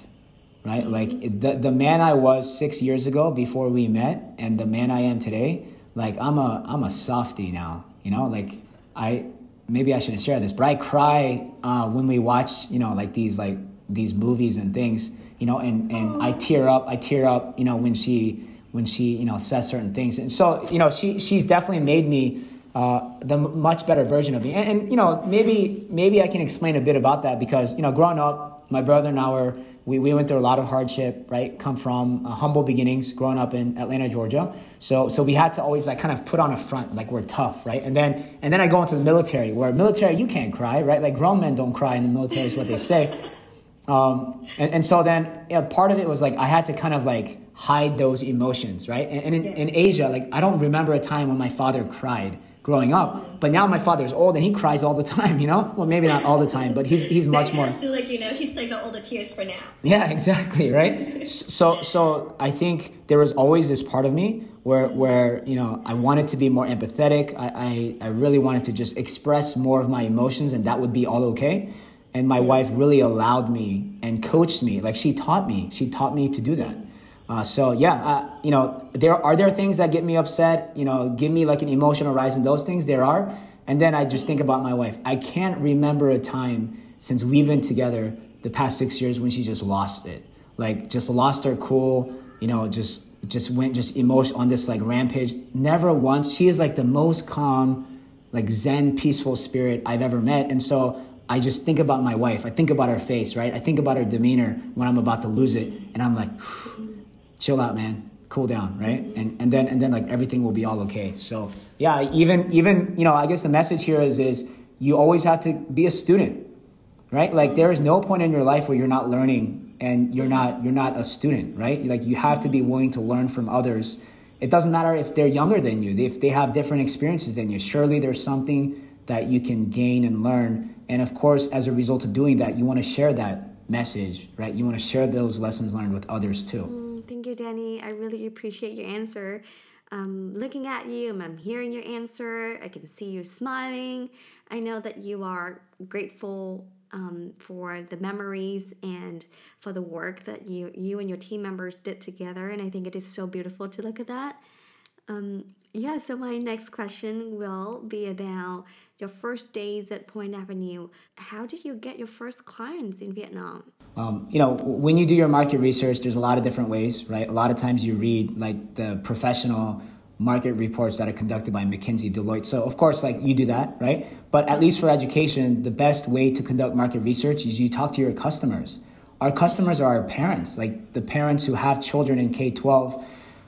right? Like the the man I was six years ago before we met, and the man I am today, like I'm a I'm a softy now. You know, like I maybe I shouldn't share this, but I cry uh, when we watch you know like these like these movies and things. You know, and and I tear up. I tear up. You know when she when she you know says certain things, and so you know she she's definitely made me. Uh, the much better version of me, and, and you know maybe maybe I can explain a bit about that because you know growing up, my brother and I were we, we went through a lot of hardship, right? Come from uh, humble beginnings, growing up in Atlanta, Georgia. So so we had to always like kind of put on a front, like we're tough, right? And then and then I go into the military, where military you can't cry, right? Like grown men don't cry in the military is what they say. Um, and, and so then yeah, part of it was like I had to kind of like hide those emotions, right? And, and in, in Asia, like I don't remember a time when my father cried growing up. But now my father's old and he cries all the time, you know? Well, maybe not all the time, but he's, he's much more. So like, you know, he's like all the tears for now. Yeah, exactly, right? so, so I think there was always this part of me where, where you know, I wanted to be more empathetic. I, I, I really wanted to just express more of my emotions and that would be all okay. And my wife really allowed me and coached me. Like she taught me, she taught me to do that. Uh, so yeah, uh, you know, there are there things that get me upset. You know, give me like an emotional rise, in those things there are. And then I just think about my wife. I can't remember a time since we've been together the past six years when she just lost it. Like just lost her cool. You know, just just went just emotion on this like rampage. Never once. She is like the most calm, like Zen, peaceful spirit I've ever met. And so I just think about my wife. I think about her face, right? I think about her demeanor when I'm about to lose it, and I'm like. Whew chill out, man, cool down, right? And and then and then like everything will be all okay. So yeah, even even you know, I guess the message here is is you always have to be a student, right? Like there is no point in your life where you're not learning and you're not you're not a student, right? Like you have to be willing to learn from others. It doesn't matter if they're younger than you, if they have different experiences than you. Surely there's something that you can gain and learn. And of course, as a result of doing that, you want to share that message, right? You want to share those lessons learned with others too. Danny. I really appreciate your answer. Um, looking at you, I'm hearing your answer. I can see you smiling. I know that you are grateful um, for the memories and for the work that you you and your team members did together. And I think it is so beautiful to look at that. Um, yeah. So my next question will be about your first days at Point Avenue. How did you get your first clients in Vietnam? Um, you know, when you do your market research, there's a lot of different ways, right? A lot of times you read like the professional market reports that are conducted by McKinsey, Deloitte. So of course, like you do that, right? But at least for education, the best way to conduct market research is you talk to your customers. Our customers are our parents, like the parents who have children in K 12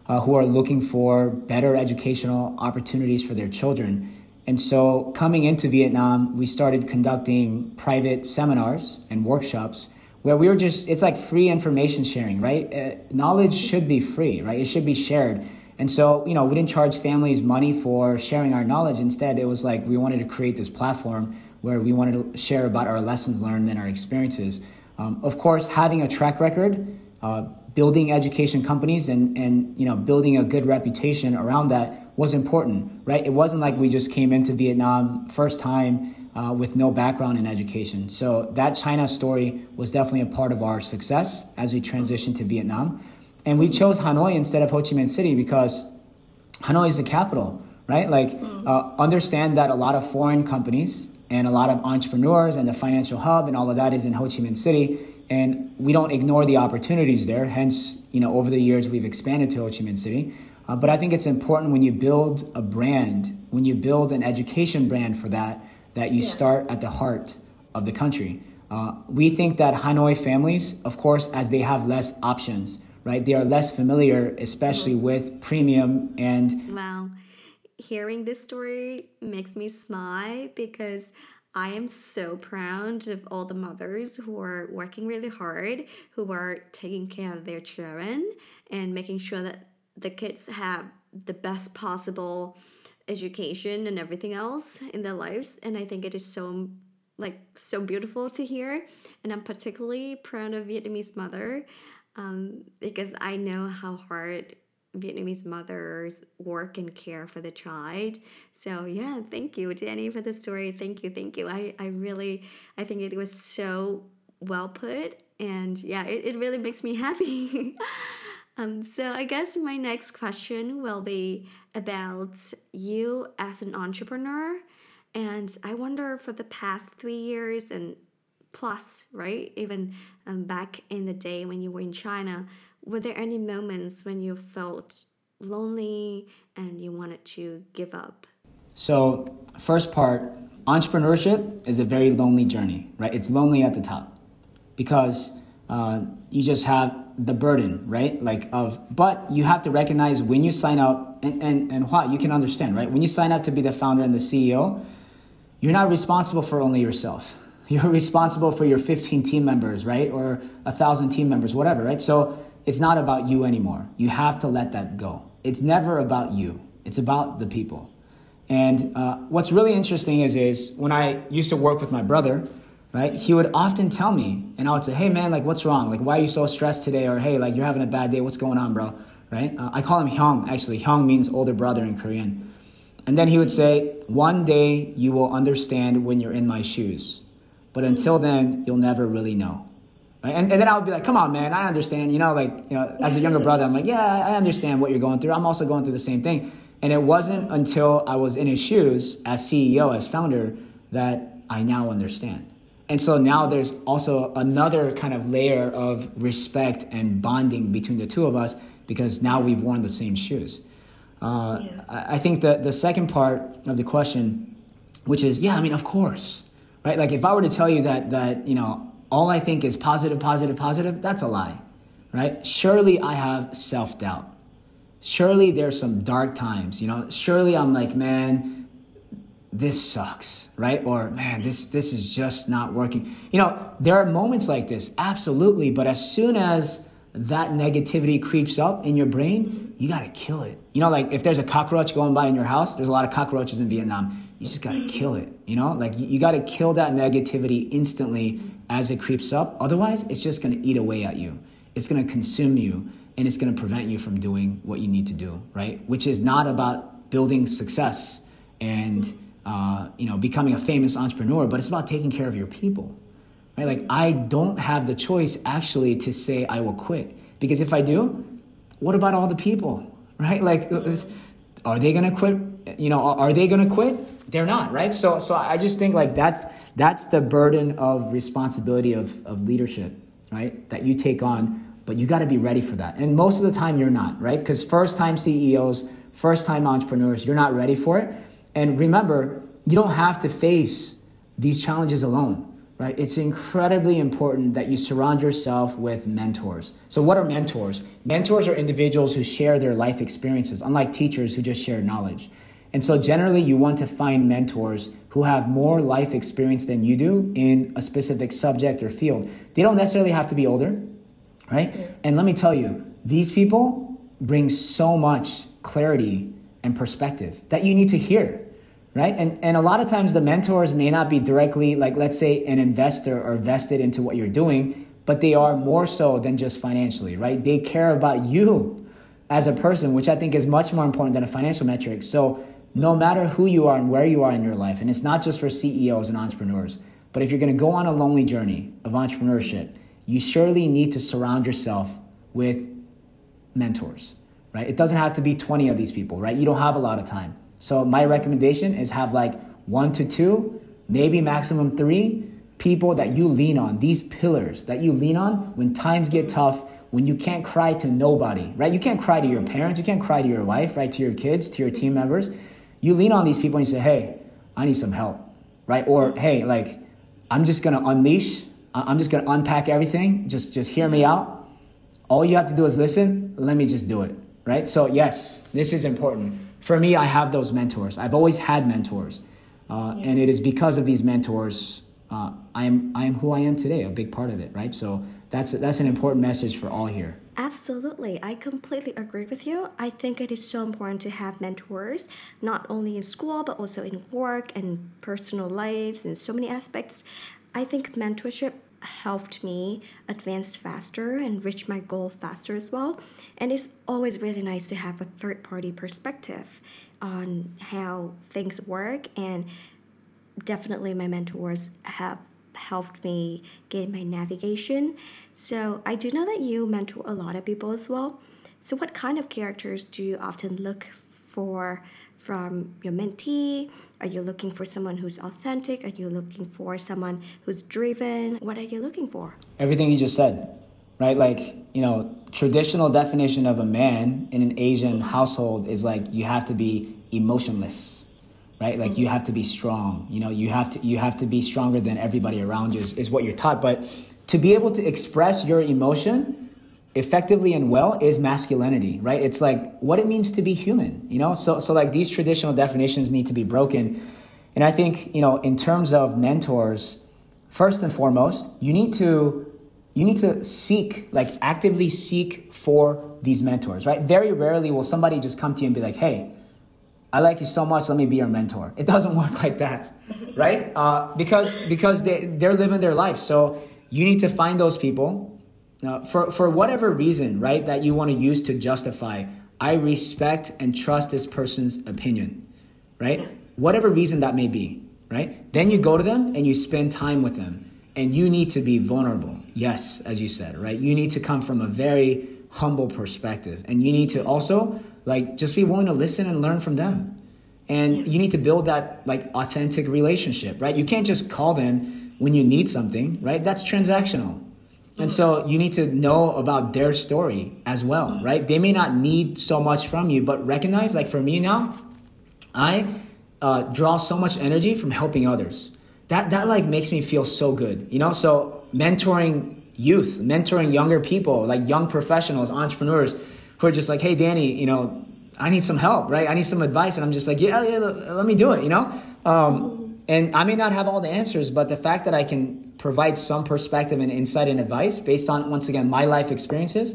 uh, who are looking for better educational opportunities for their children. And so, coming into Vietnam, we started conducting private seminars and workshops where we were just, it's like free information sharing, right? Uh, knowledge should be free, right? It should be shared. And so, you know, we didn't charge families money for sharing our knowledge. Instead, it was like we wanted to create this platform where we wanted to share about our lessons learned and our experiences. Um, of course, having a track record, uh, building education companies and, and you know building a good reputation around that was important right it wasn't like we just came into vietnam first time uh, with no background in education so that china story was definitely a part of our success as we transitioned to vietnam and we chose hanoi instead of ho chi minh city because hanoi is the capital right like uh, understand that a lot of foreign companies and a lot of entrepreneurs and the financial hub and all of that is in ho chi minh city and we don't ignore the opportunities there. Hence, you know, over the years we've expanded to Ho Chi Minh City. Uh, but I think it's important when you build a brand, when you build an education brand for that, that you yeah. start at the heart of the country. Uh, we think that Hanoi families, of course, as they have less options, right? They are less familiar, especially mm-hmm. with premium and. Wow. Hearing this story makes me smile because I am so proud of all the mothers who are working really hard, who are taking care of their children and making sure that the kids have the best possible education and everything else in their lives and i think it is so like so beautiful to hear and i'm particularly proud of vietnamese mother um, because i know how hard Vietnamese mothers work and care for the child. So yeah, thank you, Danny, for the story. Thank you, thank you. I, I really I think it was so well put and yeah, it, it really makes me happy. um, so I guess my next question will be about you as an entrepreneur. And I wonder for the past three years and plus, right? Even um, back in the day when you were in China, were there any moments when you felt lonely and you wanted to give up? So, first part, entrepreneurship is a very lonely journey, right? It's lonely at the top because uh, you just have the burden, right? Like of, but you have to recognize when you sign up, and and and you can understand, right? When you sign up to be the founder and the CEO, you're not responsible for only yourself. You're responsible for your 15 team members, right, or a thousand team members, whatever, right? So it's not about you anymore. You have to let that go. It's never about you. It's about the people. And uh, what's really interesting is, is when I used to work with my brother, right? He would often tell me, and I would say, "Hey, man, like, what's wrong? Like, why are you so stressed today?" Or, "Hey, like, you're having a bad day. What's going on, bro?" Right? Uh, I call him Hyung. Actually, Hyung means older brother in Korean. And then he would say, "One day you will understand when you're in my shoes, but until then, you'll never really know." Right? And, and then I would be like, come on, man, I understand. You know, like, you know, as a younger brother, I'm like, yeah, I understand what you're going through. I'm also going through the same thing. And it wasn't until I was in his shoes as CEO, as founder, that I now understand. And so now there's also another kind of layer of respect and bonding between the two of us because now we've worn the same shoes. Uh, yeah. I think the, the second part of the question, which is, yeah, I mean, of course, right? Like if I were to tell you that, that, you know, all I think is positive, positive, positive, that's a lie, right? Surely I have self doubt. Surely there's some dark times, you know? Surely I'm like, man, this sucks, right? Or man, this this is just not working. You know, there are moments like this, absolutely, but as soon as that negativity creeps up in your brain, you got to kill it. You know, like if there's a cockroach going by in your house, there's a lot of cockroaches in Vietnam. You just got to kill it, you know? Like you, got to kill that negativity instantly as it creeps up. Otherwise, it's just going to eat away at you. It's going to consume you and it's going to prevent you from doing what you need to do, right? Which is not about building success and uh, you know becoming a famous entrepreneur, but it's about taking care of your people, right? Like I don't have the choice actually to say I will quit because if I do, what about all the people, right? Like, are they going to quit? You know, are they going to quit? they're not right so so i just think like that's that's the burden of responsibility of of leadership right that you take on but you got to be ready for that and most of the time you're not right because first time ceos first time entrepreneurs you're not ready for it and remember you don't have to face these challenges alone right? It's incredibly important that you surround yourself with mentors. So what are mentors? Mentors are individuals who share their life experiences unlike teachers who just share knowledge. And so generally you want to find mentors who have more life experience than you do in a specific subject or field. They don't necessarily have to be older, right? And let me tell you, these people bring so much clarity and perspective that you need to hear, right? And, and a lot of times the mentors may not be directly, like, let's say, an investor or vested into what you're doing, but they are more so than just financially, right? They care about you as a person, which I think is much more important than a financial metric. So no matter who you are and where you are in your life, and it's not just for CEOs and entrepreneurs, but if you're going to go on a lonely journey of entrepreneurship, you surely need to surround yourself with mentors, right? It doesn't have to be 20 of these people, right? You don't have a lot of time. So my recommendation is have like one to two, maybe maximum three people that you lean on, these pillars that you lean on when times get tough, when you can't cry to nobody, right? You can't cry to your parents, you can't cry to your wife, right? To your kids, to your team members you lean on these people and you say, hey, I need some help, right? Or, hey, like, I'm just gonna unleash, I'm just gonna unpack everything, just, just hear me out. All you have to do is listen, let me just do it, right? So, yes, this is important. For me, I have those mentors. I've always had mentors. Uh, And it is because of these mentors, uh, I, am, I am who I am today, a big part of it, right? So, that's that's an important message for all here. Absolutely. I completely agree with you. I think it is so important to have mentors, not only in school, but also in work and personal lives and so many aspects. I think mentorship helped me advance faster and reach my goal faster as well. And it's always really nice to have a third party perspective on how things work. And definitely, my mentors have helped me gain my navigation. So, I do know that you mentor a lot of people as well. So, what kind of characters do you often look for from your mentee? Are you looking for someone who's authentic? Are you looking for someone who's driven? What are you looking for? Everything you just said, right? Like, you know, traditional definition of a man in an Asian household is like you have to be emotionless, right? Like you have to be strong. You know, you have to you have to be stronger than everybody around you is, is what you're taught. But to be able to express your emotion effectively and well is masculinity, right? It's like what it means to be human, you know? So, so like these traditional definitions need to be broken. And I think, you know, in terms of mentors, first and foremost, you need to you need to seek, like actively seek for these mentors, right? Very rarely will somebody just come to you and be like, hey, I like you so much, let me be your mentor. It doesn't work like that, right? Uh, because because they, they're living their life. So you need to find those people now, for, for whatever reason, right, that you want to use to justify, I respect and trust this person's opinion, right? Whatever reason that may be, right? Then you go to them and you spend time with them. And you need to be vulnerable. Yes, as you said, right? You need to come from a very humble perspective. And you need to also, like, just be willing to listen and learn from them. And you need to build that, like, authentic relationship, right? You can't just call them when you need something, right? That's transactional and so you need to know about their story as well, right? They may not need so much from you, but recognize, like for me now, I uh, draw so much energy from helping others. That that like makes me feel so good, you know. So mentoring youth, mentoring younger people, like young professionals, entrepreneurs, who are just like, hey, Danny, you know, I need some help, right? I need some advice, and I'm just like, yeah, yeah, let me do it, you know. Um, and I may not have all the answers, but the fact that I can provide some perspective and insight and advice based on once again my life experiences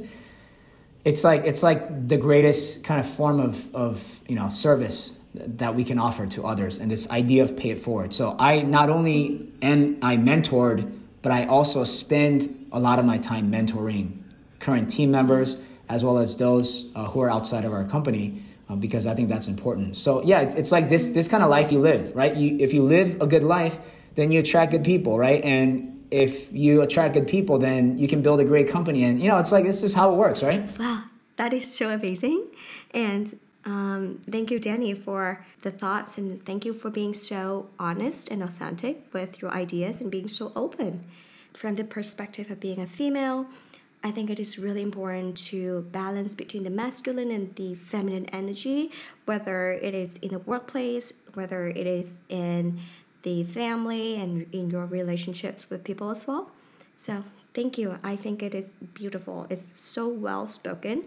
it's like it's like the greatest kind of form of, of you know service that we can offer to others and this idea of pay it forward. So i not only and i mentored but i also spend a lot of my time mentoring current team members as well as those uh, who are outside of our company uh, because i think that's important. So yeah it's, it's like this this kind of life you live right? You, if you live a good life then you attract good people, right? And if you attract good people, then you can build a great company. And you know, it's like this is how it works, right? Wow, that is so amazing. And um, thank you, Danny, for the thoughts, and thank you for being so honest and authentic with your ideas and being so open. From the perspective of being a female, I think it is really important to balance between the masculine and the feminine energy, whether it is in the workplace, whether it is in the family and in your relationships with people as well. So, thank you. I think it is beautiful. It's so well spoken.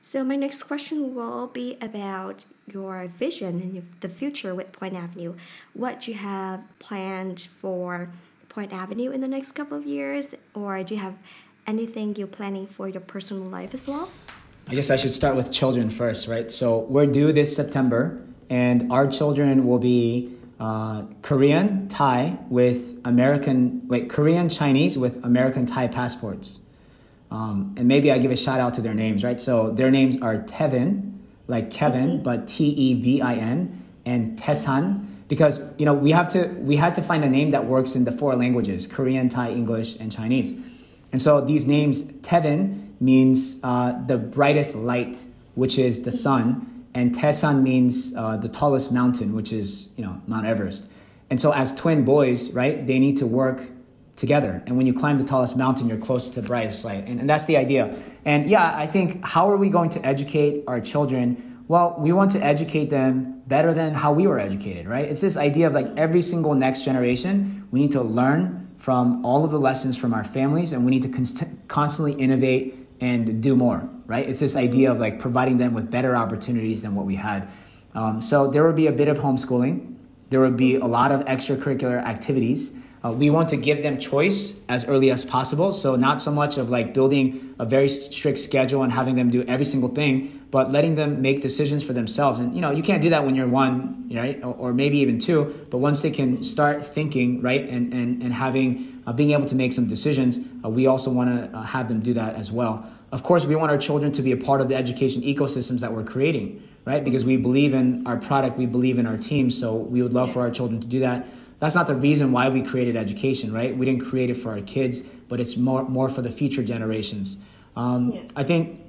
So, my next question will be about your vision and the future with Point Avenue. What you have planned for Point Avenue in the next couple of years, or do you have anything you're planning for your personal life as well? I guess I should start with children first, right? So, we're due this September, and our children will be uh, Korean Thai with American, wait, Korean Chinese with American Thai passports. Um, and maybe I give a shout out to their names, right? So their names are Tevin, like Kevin, mm-hmm. but T E V I N, and Tesan, because you know we have to we had to find a name that works in the four languages: Korean, Thai, English, and Chinese. And so these names, Tevin means uh, the brightest light, which is the sun, and Tesan means uh, the tallest mountain, which is you know Mount Everest. And so as twin boys, right, they need to work together. And when you climb the tallest mountain, you're close to the brightest light. And, and that's the idea. And yeah, I think how are we going to educate our children? Well, we want to educate them better than how we were educated, right? It's this idea of like every single next generation, we need to learn from all of the lessons from our families and we need to const- constantly innovate and do more, right? It's this idea of like providing them with better opportunities than what we had. Um, so there would be a bit of homeschooling. There would be a lot of extracurricular activities. Uh, we want to give them choice as early as possible. So not so much of like building a very strict schedule and having them do every single thing, but letting them make decisions for themselves. And you know, you can't do that when you're one, right, or, or maybe even two. But once they can start thinking, right, and and and having being able to make some decisions, uh, we also want to uh, have them do that as well. Of course, we want our children to be a part of the education ecosystems that we're creating, right? Because we believe in our product, we believe in our team, so we would love for our children to do that that's not the reason why we created education, right? We didn't create it for our kids, but it's more, more for the future generations. Um, yeah. I think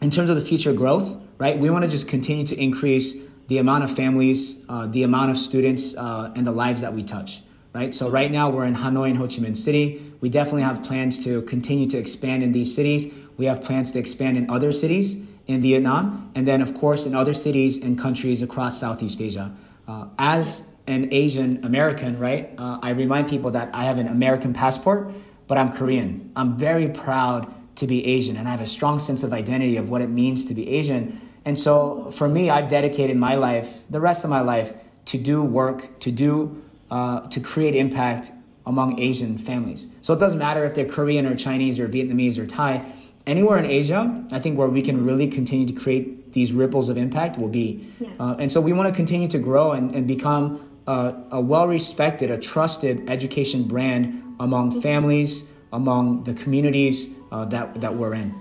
in terms of the future growth, right, we want to just continue to increase the amount of families, uh, the amount of students, uh, and the lives that we touch, right? So right now we're in Hanoi and Ho Chi Minh City. We definitely have plans to continue to expand in these cities. We have plans to expand in other cities in Vietnam, and then of course in other cities and countries across Southeast Asia. Uh, as an Asian American, right? Uh, I remind people that I have an American passport, but I'm Korean. I'm very proud to be Asian, and I have a strong sense of identity of what it means to be Asian. And so, for me, I've dedicated my life, the rest of my life, to do work, to do, uh, to create impact among Asian families. So it doesn't matter if they're Korean or Chinese or Vietnamese or Thai. Anywhere in Asia, I think where we can really continue to create these ripples of impact will be. Yeah. Uh, and so we want to continue to grow and, and become a, a well respected, a trusted education brand among families, among the communities uh, that, that we're in.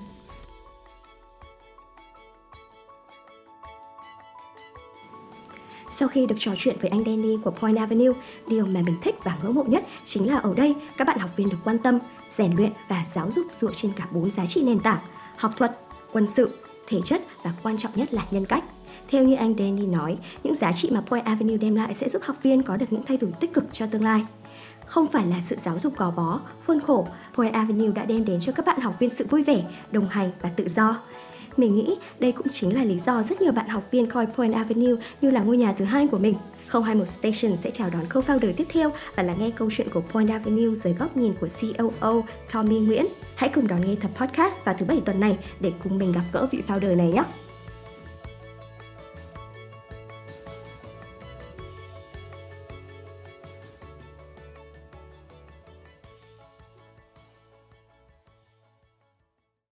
Sau khi được trò chuyện với anh Danny của Point Avenue, điều mà mình thích và ngưỡng mộ nhất chính là ở đây các bạn học viên được quan tâm, rèn luyện và giáo dục dựa trên cả bốn giá trị nền tảng: học thuật, quân sự, thể chất và quan trọng nhất là nhân cách. Theo như anh Danny nói, những giá trị mà Point Avenue đem lại sẽ giúp học viên có được những thay đổi tích cực cho tương lai. Không phải là sự giáo dục gò bó, khuôn khổ, Point Avenue đã đem đến cho các bạn học viên sự vui vẻ, đồng hành và tự do. Mình nghĩ đây cũng chính là lý do rất nhiều bạn học viên coi Point Avenue như là ngôi nhà thứ hai của mình. 021 Station sẽ chào đón co-founder tiếp theo và là nghe câu chuyện của Point Avenue dưới góc nhìn của COO Tommy Nguyễn. Hãy cùng đón nghe tập podcast vào thứ bảy tuần này để cùng mình gặp gỡ vị founder này nhé.